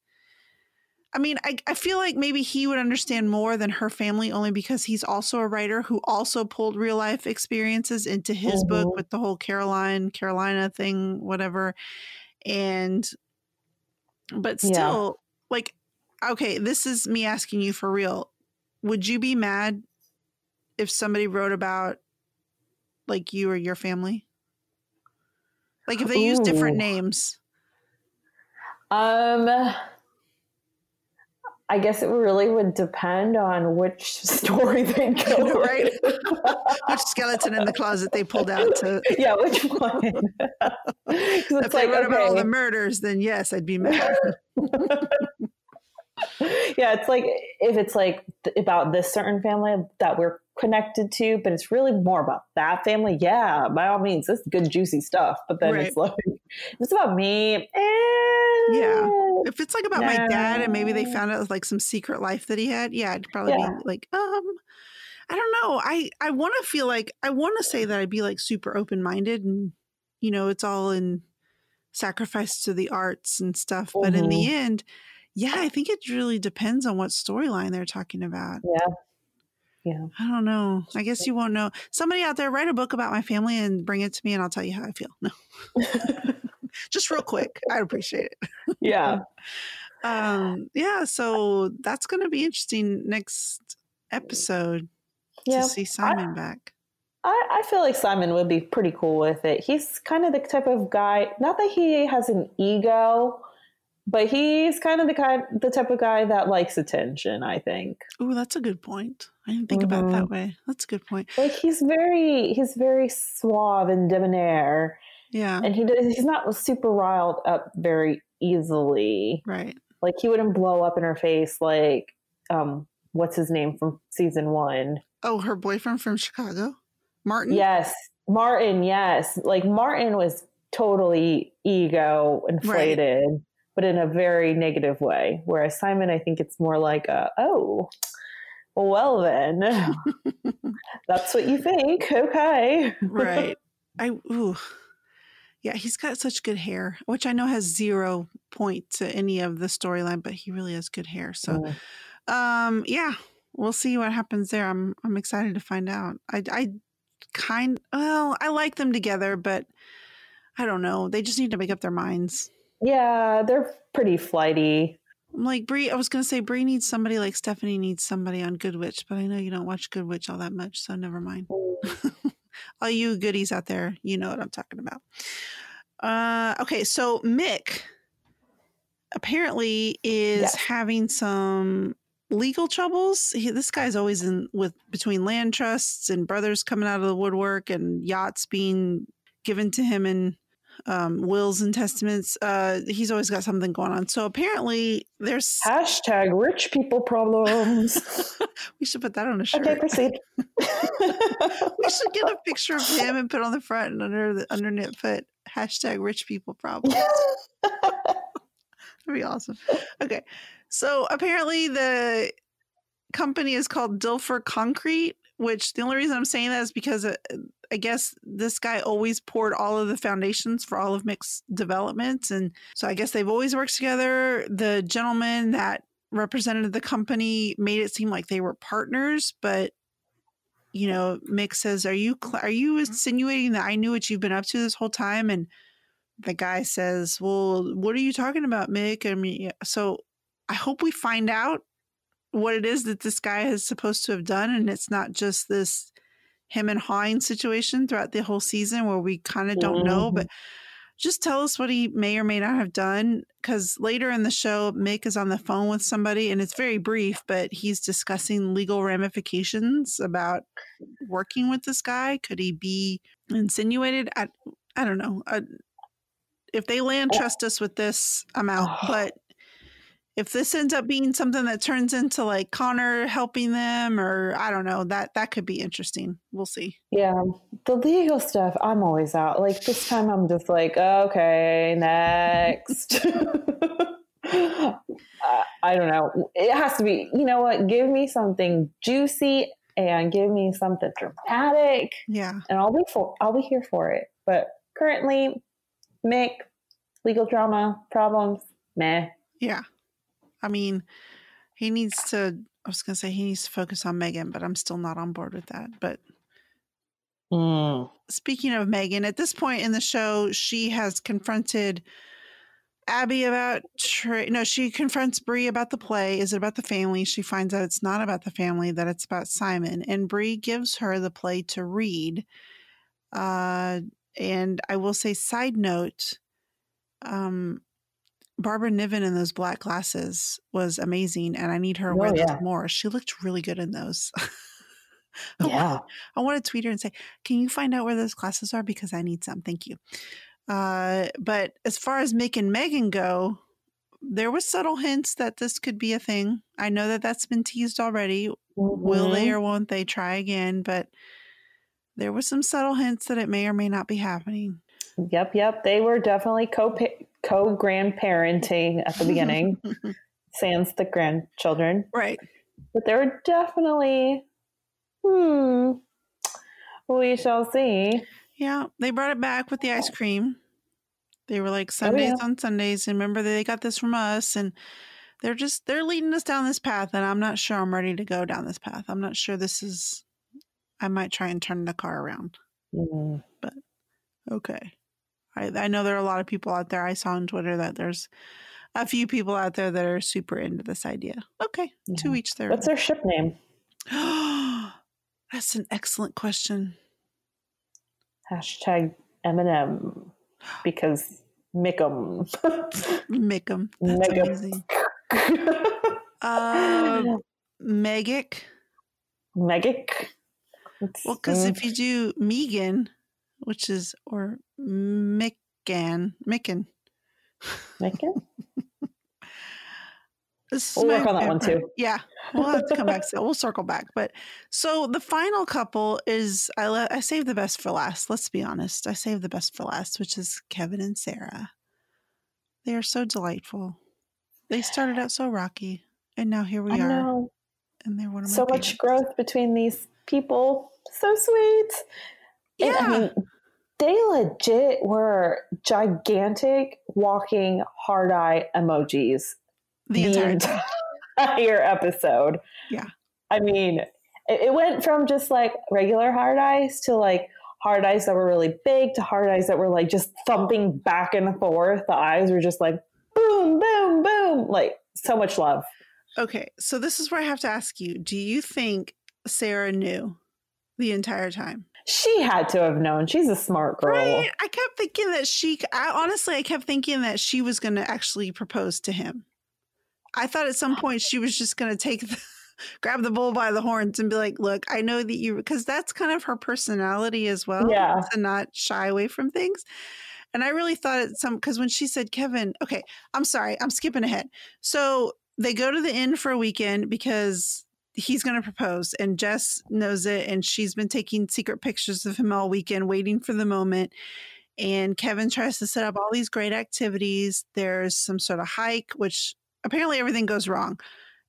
I mean, I, I feel like maybe he would understand more than her family only because he's also a writer who also pulled real life experiences into his book Mhm. with the whole Caroline, Carolina thing, whatever. And, but Yeah. still, like, okay, this is me asking you for real. Would you be mad if somebody wrote about like you or your family? Like if they use different names. Um, I guess it really would depend on which story they go Right. Which skeleton in the closet they pulled out to yeah, which one? if it's they like, wrote about all the murders, then yes, I'd be mad. yeah, it's like if it's like about this certain family that we're connected to, but it's really more about that family. Yeah, by all means, this is good juicy stuff. But then it's like if it's about me. Eh, Yeah. If it's like about my dad and maybe they found out like some secret life that he had, yeah, I'd probably Yeah. be like, um, I don't know. I I want to feel like I want to say that I'd be like super open minded and you know it's all in sacrifice to the arts and stuff. But in the end, yeah, I think it really depends on what storyline they're talking about. Yeah. Yeah. I don't know. I guess you won't know. Somebody out there write a book about my family and bring it to me, and I'll tell you how I feel. No, just real quick. I'd appreciate it. yeah. um, yeah, so that's going to be interesting next episode Yeah, to see Simon back. I, I feel like Simon would be pretty cool with it. He's kind of the type of guy, not that he has an ego, but he's kind of the kind, the type of guy that likes attention. I think. Oh, that's a good point. I didn't think about it that way. That's a good point. Like he's very, he's very suave and debonair, Yeah, and he does, he's not super riled up very easily. right. Like he wouldn't blow up in her face like, um, what's his name from season one? Oh, her boyfriend from Chicago, Martin. Yes, Martin. Yes, like Martin was totally ego inflated, but in a very negative way. Whereas Simon, I think it's more like, a, oh, well then, that's what you think. Okay, right. I ooh. Yeah, he's got such good hair, which I know has zero point to any of the storyline, but he really has good hair. So, Mm. um, yeah, we'll see what happens there. I'm I'm excited to find out. I I kind well, I like them together, but I don't know. They just need to make up their minds. Yeah, they're pretty flighty. I'm like Bree. I was gonna say Bree needs somebody like Stephanie needs somebody on Good Witch, but I know you don't watch Good Witch all that much, so never mind. all you goodies out there, you know what I'm talking about. Uh, okay, so Mick apparently is Yes. having some legal troubles. He, this guy's always in with between land trusts and brothers coming out of the woodwork and yachts being given to him in um, wills and testaments. Uh, he's always got something going on. So apparently, there's Hashtag rich people problems. we should put that on a shirt. okay, proceed. we should get a picture of him and put on the front and under the underneath put hashtag rich people problem. That'd be awesome. Okay. So apparently the company is called Dilfer Concrete, which the only reason I'm saying that is because uh, I guess this guy always poured all of the foundations for all of Mick's developments. And so I guess they've always worked together. The gentleman that represented the company made it seem like they were partners, but you know, Mick says, "Are you are you mm-hmm. insinuating that I knew what you've been up to this whole time?" And the guy says, "Well, what are you talking about, Mick?" I mean, yeah, so I hope we find out what it is that this guy is supposed to have done, and it's not just this him and Hine situation throughout the whole season where we kind of don't know, but just tell us what he may or may not have done. Because later in the show, Mick is on the phone with somebody, and it's very brief, but he's discussing legal ramifications about working with this guy. Could he be insinuated? I, I don't know. Uh, if they land Oh. trust us with this, I'm out. But if this ends up being something that turns into like Connor helping them, or I don't know, that that could be interesting. We'll see. Yeah, the legal stuff, I'm always out. Like this time, I'm just like, okay, next. uh, I don't know. It has to be, you know what? Give me something juicy and give me something dramatic, Yeah. and I'll be for. I'll be here for it. But currently, Mick, legal drama problems, meh. Yeah. I mean, he needs to. I was gonna say he needs to focus on Megan, but I'm still not on board with that. But Mm. speaking of Megan, at this point in the show, she has confronted Abby about tra- no, she confronts Bree about the play. Is it about the family? She finds out it's not about the family; that it's about Simon. And Bree gives her the play to read. Uh, and I will say, side note, um, Barbara Niven in those black glasses was amazing, and I need her to Oh, wear those more. She looked really good in those. I Yeah. I want to tweet her and say, "Can you find out where those glasses are because I need some? Thank you." Uh, but as far as Mick and Megan go, there was subtle hints that this could be a thing. I know that that's been teased already. Will they Mhm. or won't they try again? But there was some subtle hints that it may or may not be happening. Yep, yep. They were definitely co co grandparenting at the beginning, sans the grandchildren. right. But there were definitely, hmm, we shall see. Yeah, they brought it back with the ice cream. They were like Sundays yeah. on Sundays, and remember they got this from us, and they're just they're leading us down this path, and I'm not sure I'm ready to go down this path. I'm not sure this is. I might try and turn the car around. Mm. Okay, I I know there are a lot of people out there. I saw on Twitter that there's a few people out there that are super into this idea. Okay, yeah. to each their. What's their ship name? That's an excellent question. Hashtag Eminem because Mickum. Mickum. That's Megap. amazing. uh, Megic. Megic. Well, because if you do Megan, which is or Mickan, Mickan. Mickan. we'll work on that one too. Yeah, we'll have to come back. So we'll circle back. But so the final couple is I le- I saved the best for last. Let's be honest. I saved the best for last, which is Kevin and Sarah. They are so delightful. They started out so rocky, and now here we I are. Know. And they're one of so much growth between these people. So sweet. Yeah. I mean, they legit were gigantic walking hard eye emojis the, the entire, entire episode. Yeah. I mean, it, it went from just like regular hard eyes to like hard eyes that were really big to hard eyes that were like just thumping back and forth. The eyes were just like boom, boom, boom. Like so much love. Okay. So this is where I have to ask you do you think Sarah knew the entire time? She had to have known. She's a smart girl. Right? I kept thinking that she, I, honestly, I kept thinking that she was going to actually propose to him. I thought at some point she was just going to take the, grab the bull by the horns and be like, look, I know that you, because that's kind of her personality as well. Yeah. To not shy away from things. And I really thought it some, because when she said, Kevin, okay, I'm sorry, I'm skipping ahead. So they go to the inn for a weekend because he's going to propose and Jess knows it and she's been taking secret pictures of him all weekend waiting for the moment and Kevin tries to set up all these great activities there's some sort of hike which apparently everything goes wrong.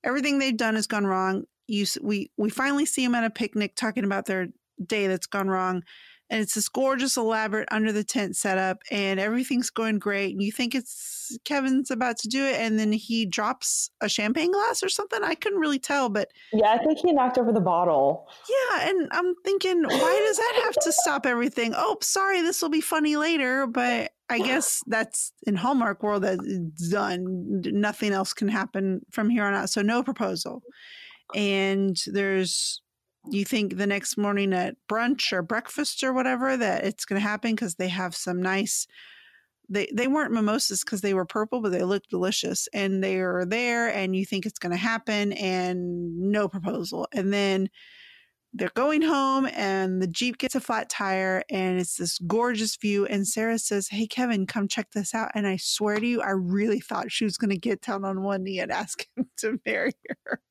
Everything they've done has gone wrong. You, we we finally see them at a picnic talking about their day that's gone wrong, and it's this gorgeous, elaborate under the tent setup, and everything's going great. And you think it's Kevin's about to do it, and then he drops a champagne glass or something. I couldn't really tell, but yeah, I think he knocked over the bottle. Yeah, and I'm thinking, why does that have to stop everything? Oh, sorry, this will be funny later, but I guess that's in Hallmark world that it's done. Nothing else can happen from here on out. So no proposal. And there's you think the next morning at brunch or breakfast or whatever that it's going to happen because they have some nice they they weren't mimosas because they were purple but they looked delicious and they are there and you think it's going to happen and no proposal and then they're going home and the Jeep gets a flat tire and it's this gorgeous view. And Sarah says, Hey, Kevin, come check this out. And I swear to you, I really thought she was going to get down on one knee and ask him to marry her.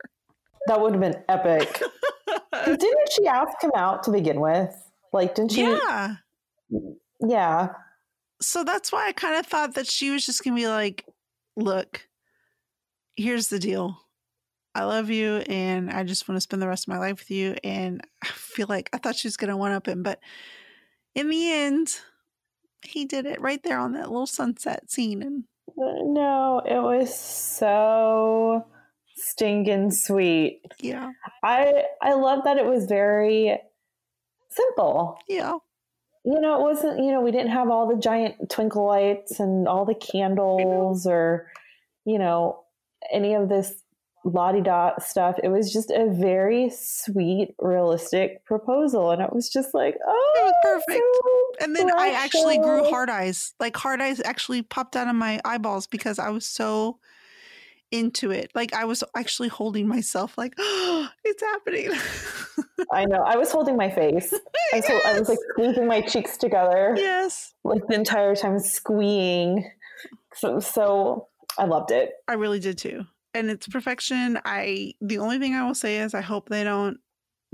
That would have been epic. didn't she ask him out to begin with? Like, didn't she? Yeah. Yeah. So that's why I kind of thought that she was just going to be like, Look, here's the deal I love you and I just want to spend the rest of my life with you. And I feel like I thought she was going to one up him, but in the end, he did it right there on that little sunset scene. And no, it was so stinking sweet. Yeah. I I love that it was very simple. Yeah. You know, it wasn't, you know, we didn't have all the giant twinkle lights and all the candles or, you know, any of this lottie dot stuff. It was just a very sweet, realistic proposal. And it was just like, oh, it was perfect. So and then I actually grew hard eyes. Like hard eyes actually popped out of my eyeballs because I was so into it. Like I was actually holding myself like, oh, it's happening. I know. I was holding my face. I, yes. I was like squeezing my cheeks together. Yes. Like the entire time squeeing. So, so I loved it. I really did too and it's perfection. I the only thing I will say is I hope they don't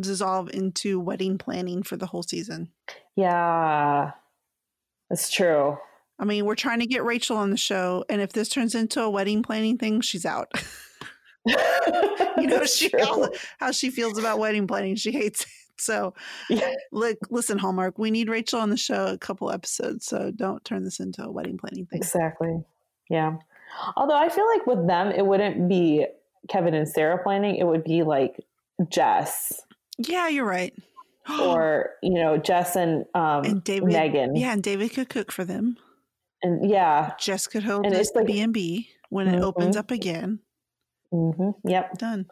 dissolve into wedding planning for the whole season. Yeah. That's true. I mean, we're trying to get Rachel on the show, and if this turns into a wedding planning thing, she's out. you know she, how, how, she feels about wedding planning. She hates it. So, yeah. look, listen, Hallmark, we need Rachel on the show a couple episodes. So don't turn this into a wedding planning thing. Exactly. Yeah. Although I feel like with them, it wouldn't be Kevin and Sarah planning. It would be like Jess. Yeah, you're right. or you know Jess and um and David, Megan. Yeah, and David could cook for them. And yeah, Jess could hold and it's like, B and B. when it opens up again. hmm Yep. Done.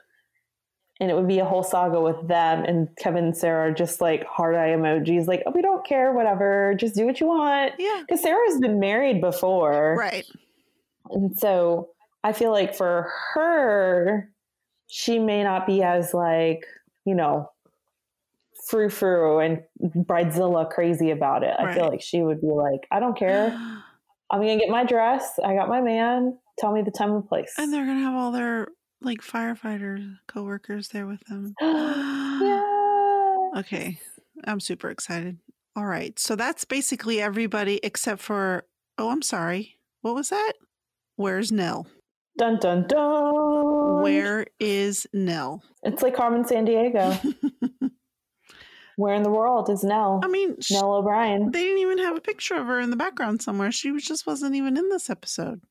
And it would be a whole saga with them and Kevin and Sarah are just like hard eye emojis, like, oh, we don't care, whatever, just do what you want. Yeah. Because Sarah's been married before. Right. And so I feel like for her, she may not be as like, you know, frou frou and bridezilla crazy about it. I feel like she would be like, I don't care. I'm gonna get my dress. I got my man. Tell me the time and place. And they're gonna have all their like firefighter coworkers there with them. yeah. Okay. I'm super excited. All right. So that's basically everybody except for oh, I'm sorry. What was that? Where's Nell? Dun dun dun. Where is Nell? It's like Carmen Sandiego. Where in the world is Nell? I mean, sh- Nell O'Brien. they didn't even have a picture of her in the background somewhere. She was just wasn't even in this episode.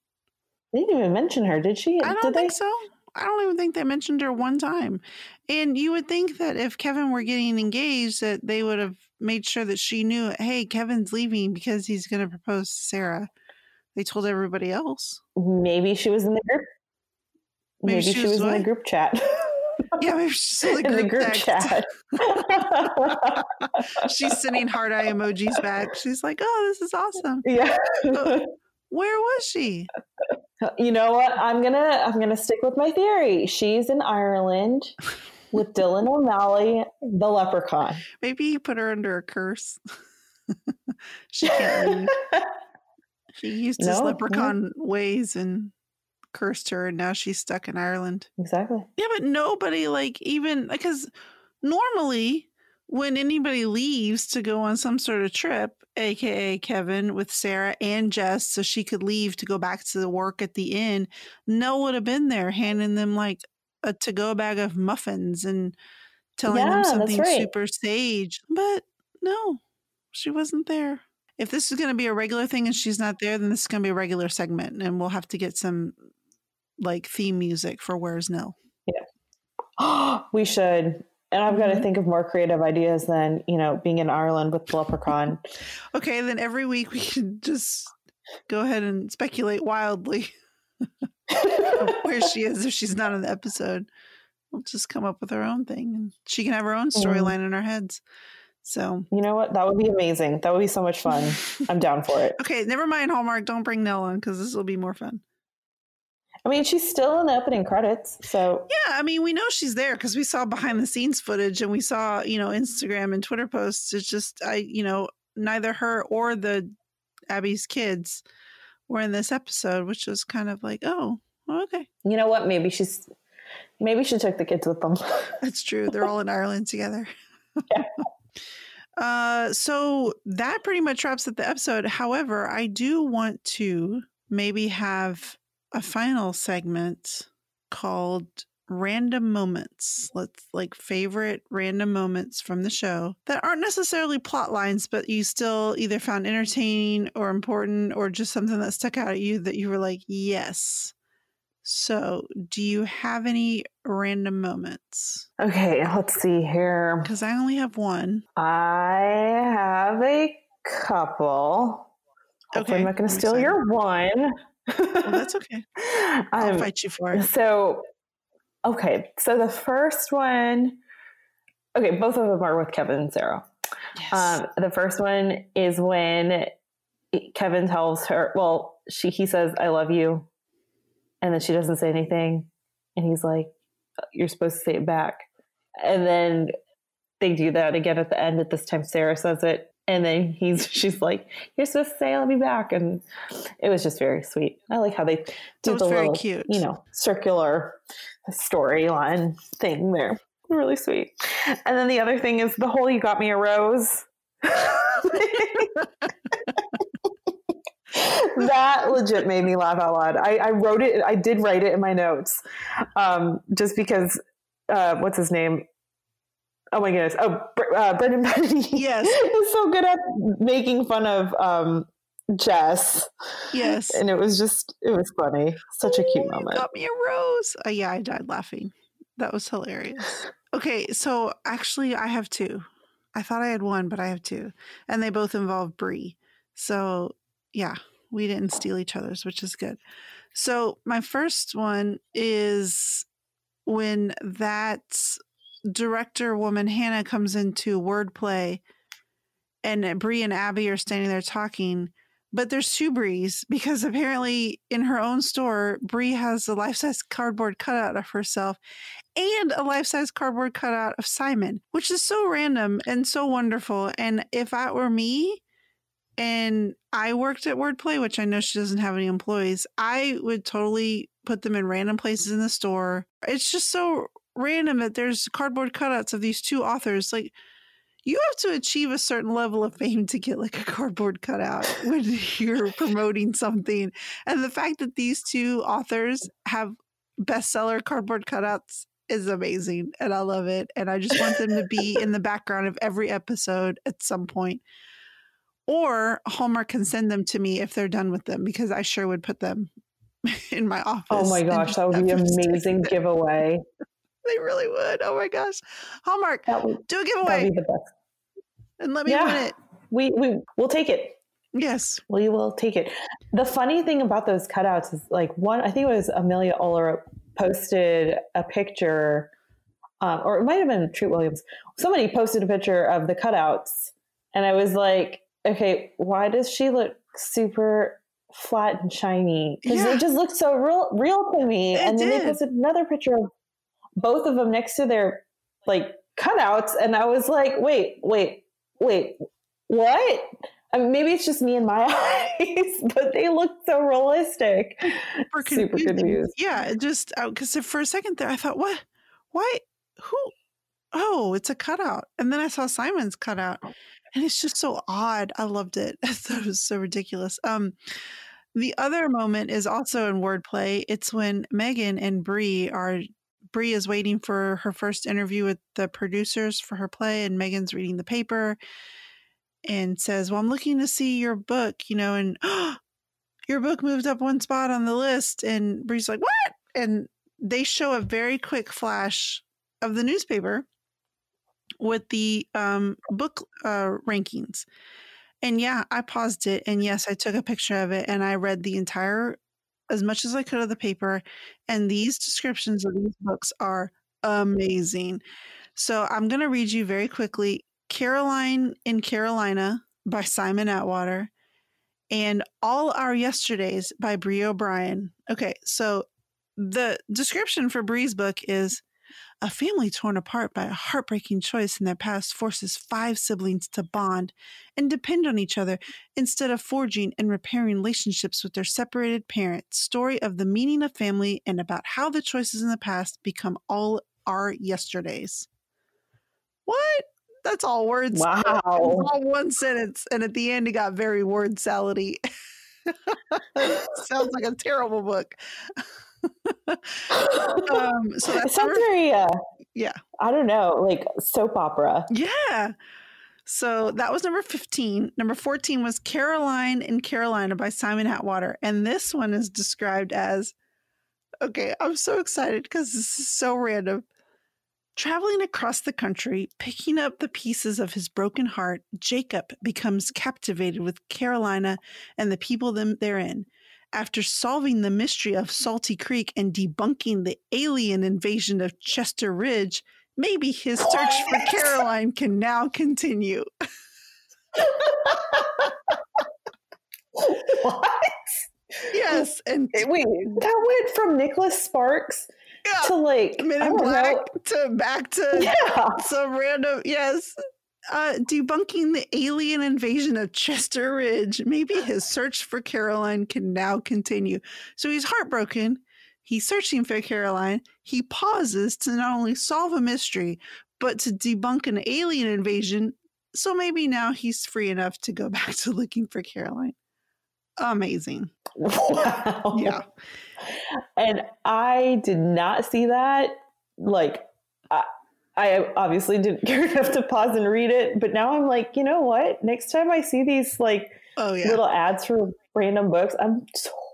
They didn't even mention her, did she? I don't did think they? so. I don't even think they mentioned her one time. And you would think that if Kevin were getting engaged, that they would have made sure that she knew, hey, Kevin's leaving because he's going to propose to Sarah. They told everybody else. Maybe she was in the group. Maybe Maybe, she she, was was, in the group chat. Yeah, she's in the in the group text. chat. She's sending hard eye emojis back. She's like, oh, this is awesome. yeah. Oh, where was she? you know what? I'm gonna I'm gonna stick with my theory. She's in Ireland with Dylan O'Malley, the leprechaun. Maybe you put her under a curse. she can't leave. He used his No, no. leprechaun ways and cursed her, and now she's stuck in Ireland. Exactly. Yeah, but nobody, like, even because normally when anybody leaves to go on some sort of trip, aka Kevin with Sarah and Jess, so she could leave to go back to the work at the inn, no would have been there handing them like a to go bag of muffins and telling Yeah, them something right. super sage. But no, she wasn't there. If this is going to be a regular thing and she's not there, then this is going to be a regular segment, and we'll have to get some like theme music for Where's Nell. Yeah. We should. And I've got to Mhm. think of more creative ideas than, you know, being in Ireland with Leprechaun. Okay, then every week we can just go ahead and speculate wildly where she is if she's not in the episode. We'll just come up with her own thing and she can have her own Mm. storyline in our heads. So, you know what? That would be amazing. That would be so much fun. I'm down for it. okay, never mind Hallmark. Don't bring Nell on because this will be more fun. I mean, she's still in the opening credits. So, Yeah, I mean, we know she's there because we saw behind the scenes footage and we saw, you know, Instagram and Twitter posts. It's just, I, you know, neither her or the Abby's kids were in this episode, which was kind of like, oh, okay. you know what? Maybe she's, maybe she took the kids with them. That's true. They're all in Ireland together. Yeah. uh, so that pretty much wraps up the episode. However, I do want to maybe have a final segment called random moments. Let's like favorite random moments from the show that aren't necessarily plot lines, but you still either found entertaining or important or just something that stuck out at you that you were like, yes. So, do you have any random moments? okay, let's see here. Because I only have one. I have a couple. Hopefully, Okay, I'm not going to steal your one. Well, that's okay. I'll Um, fight you for it. So, okay. So the first one, okay, both of them are with Kevin and Sarah. Yes. Um, the first one is when Kevin tells her, well, she he says, "I love you," and then she doesn't say anything, and he's like, "You're supposed to say it back," and then they do that again at the end. At this time, Sarah says it, and then he's she's like, "You're supposed to say I love you back," and it was just very sweet. I like how they do was the little, cute. you know, circular storyline thing there. Really sweet. And then the other thing is the whole "You got me a rose." that legit made me laugh out loud. I, I wrote it. I did write it in my notes, um, just because. Uh, what's his name? Oh my goodness! Oh, uh, Brendan Kennedy. Yes. is so good at making fun of um, Jess, yes. and it was just it was funny. Such a cute Ooh, moment. got me a rose. Uh, yeah, I died laughing. That was hilarious. Okay, so actually, I have two. I thought I had one, but I have two, and they both involve Bree. So yeah, we didn't steal each other's, which is good. So my first one is when that director woman Hannah comes into wordplay and Bree and Abby are standing there talking, but there's two Brees because apparently in her own store, Bree has a life size cardboard cutout of herself and a life size cardboard cutout of Simon, which is so random and so wonderful. And if that were me, and I worked at Wordplay, which I know she doesn't have any employees, I would totally put them in random places in the store. It's just so random that there's cardboard cutouts of these two authors. Like, you have to achieve a certain level of fame to get like a cardboard cutout when you're promoting something. And the fact that these two authors have bestseller cardboard cutouts is amazing. And I love it. And I just want them to be in the background of every episode at some point. Or Hallmark can send them to me if they're done with them because I sure would put them in my office. Oh my gosh, that would be an amazing giveaway. They really would. Oh my gosh. Hallmark, would, do a giveaway. Be the best. And let me yeah, win it. We we we'll take it. Yes. We will take it. The funny thing about those cutouts is like one, I think it was Amelia Oller posted a picture, um, or it might have been Treat Williams. Somebody posted a picture of the cutouts, and I was like, okay, why does she look super flat and shiny? Because yeah. it just looked so real, real to me. It and then did. they posted another picture of both of them next to their like cutouts, and I was like, wait, wait, wait, what? I mean, maybe it's just me and my eyes, but they look so realistic. Super, Super confused. Yeah, just because uh, for a second there, I thought, what? Why? Who? Oh, it's a cutout. And then I saw Simon's cutout, and it's just so odd. I loved it. I thought it was so ridiculous. Um, the other moment is also in wordplay. It's when Megan and Bree are Bree is waiting for her first interview with the producers for her play, and Megan's reading the paper and says, Well, I'm looking to see your book, you know, and oh, your book moved up one spot on the list. And Bree's like, What? And they show a very quick flash of the newspaper with the um, book uh, rankings. And yeah, I paused it. And yes, I took a picture of it and I read the entire, as much as I could of the paper. And these descriptions of these books are amazing. So I'm going to read you very quickly Caroline in Carolina by Simon Atwater, and All Our Yesterdays by Bree O'Brien. Okay, so the description for Bree's book is a family torn apart by a heartbreaking choice in their past forces five siblings to bond and depend on each other instead of forging and repairing relationships with their separated parents. Story of the meaning of family and about how the choices in the past become all our yesterdays. What? That's all words. Wow. all one sentence. And at the end, it got very word salady. Sounds like a terrible book. um, so that sounds very, uh, yeah. I don't know, like soap opera. Yeah. So that was number 15. Number 14 was Caroline in Carolina by Simon Atwater. And this one is described as okay, I'm so excited because this is so random. Traveling across the country, picking up the pieces of his broken heart, Jacob becomes captivated with Carolina and the people them therein. After solving the mystery of Salty Creek and debunking the alien invasion of Chester Ridge, maybe his search for Caroline can now continue. what? Yes, and wait, that went from Nicholas Sparks yeah. to like Men in Black know. to back to yeah. some random yes. Uh, debunking the alien invasion of Chester Ridge. Maybe his search for Caroline can now continue. So he's heartbroken. He's searching for Caroline. He pauses to not only solve a mystery, but to debunk an alien invasion. So maybe now he's free enough to go back to looking for Caroline. Amazing. Wow. Yeah. And I did not see that. Like, I, I obviously didn't care enough to pause and read it, but now I'm like, you know what? Next time I see these like oh, yeah. little ads for random books, I'm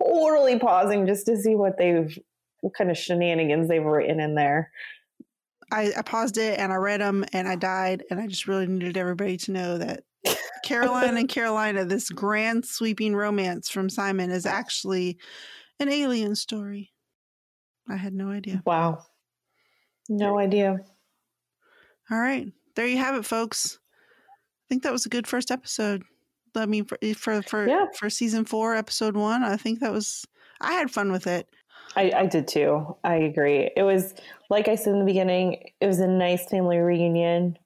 totally pausing just to see what they've, what kind of shenanigans they've written in there. I, I paused it and I read them and I died, and I just really needed everybody to know that Caroline and Carolina, this grand sweeping romance from Simon is actually an alien story. I had no idea. Wow. No idea. All right. There you have it, folks. I think that was a good first episode. I mean, for eh, for for, Yeah. for season four, episode one, I think that was. I had fun with it. I, I did too. I agree. It was, like I said in the beginning, it was a nice family reunion.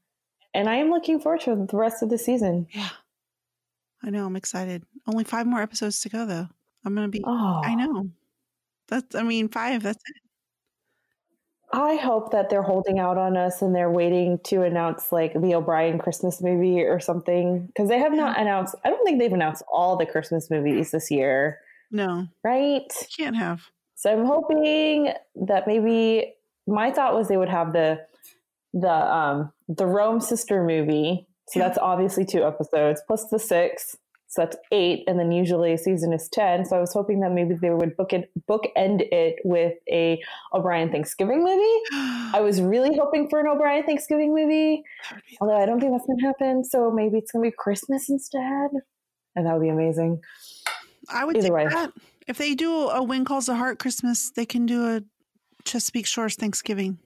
And I am looking forward to the rest of the season. Yeah, I know. I'm excited. Only five more episodes to go, though. I'm gonna be. Oh, I know. That's. I mean, five. That's it. I hope that they're holding out on us and they're waiting to announce like the O'Brien Christmas movie or something because they have not announced. I don't think they've announced all the Christmas movies this year, No, right? can't have. So I'm hoping that maybe my thought was they would have the the um the Rome sister movie. So Yeah. that's obviously two episodes plus the six. So that's eight, and then usually a season is ten. So I was hoping that maybe they would book it book end it with a O'Brien Thanksgiving movie. I was really hoping for an O'Brien Thanksgiving movie, That would be- although I don't think that's gonna happen. So maybe it's gonna be Christmas instead, and that would be amazing. I would Either think way. that if they do a When Calls the Heart Christmas, they can do a Chesapeake Shores Thanksgiving.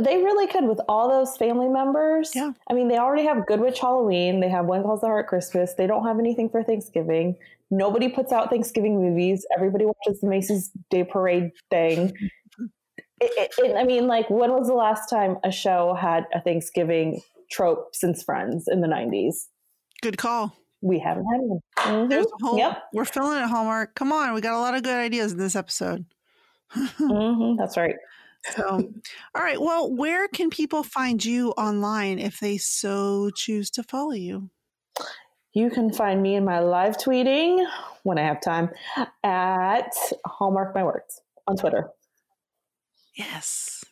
They really could with all those family members. Yeah. I mean, they already have Good Witch Halloween. They have When Calls the Heart Christmas. They don't have anything for Thanksgiving. Nobody puts out Thanksgiving movies. Everybody watches the Macy's Day Parade thing. It, it, it- I mean, like, when was the last time a show had a Thanksgiving trope since Friends in the 90s? Good call. We haven't had one. Mhm. There's a whole. Yep. We're filling it, Hallmark. Come on, we got a lot of good ideas in this episode. Mhm, That's right. So, all right. Well, where can people find you online if they so choose to follow you? You can find me in my live tweeting when I have time at Hallmark My Words on Twitter. Yes.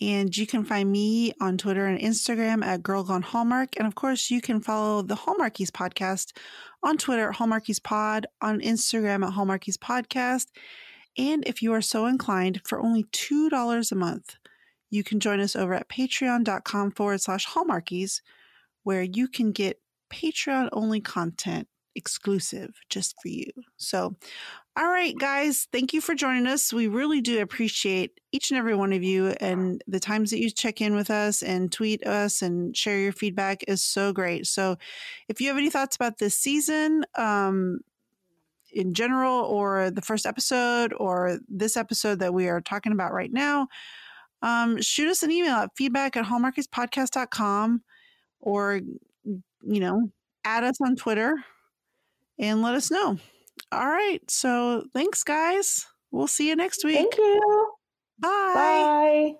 And you can find me on Twitter and Instagram at Girl Gone Hallmark. And of course, you can follow the Hallmarkies podcast on Twitter at Hallmarkies Pod, on Instagram at Hallmarkies Podcast. And if you are so inclined, for only $2 a month, you can join us over at patreon.com forward slash Hallmarkies, where you can get Patreon only content exclusive just for you. So, all right, guys, thank you for joining us. We really do appreciate each and every one of you and the times that you check in with us and tweet us and share your feedback is so great. So, if you have any thoughts about this season, um, in general, or the first episode, or this episode that we are talking about right now, um, shoot us an email at feedback at hallmarkiespodcast.com or, you know, add us on Twitter and let us know. All right. So thanks, guys. We'll see you next week. Thank you. Bye. Bye.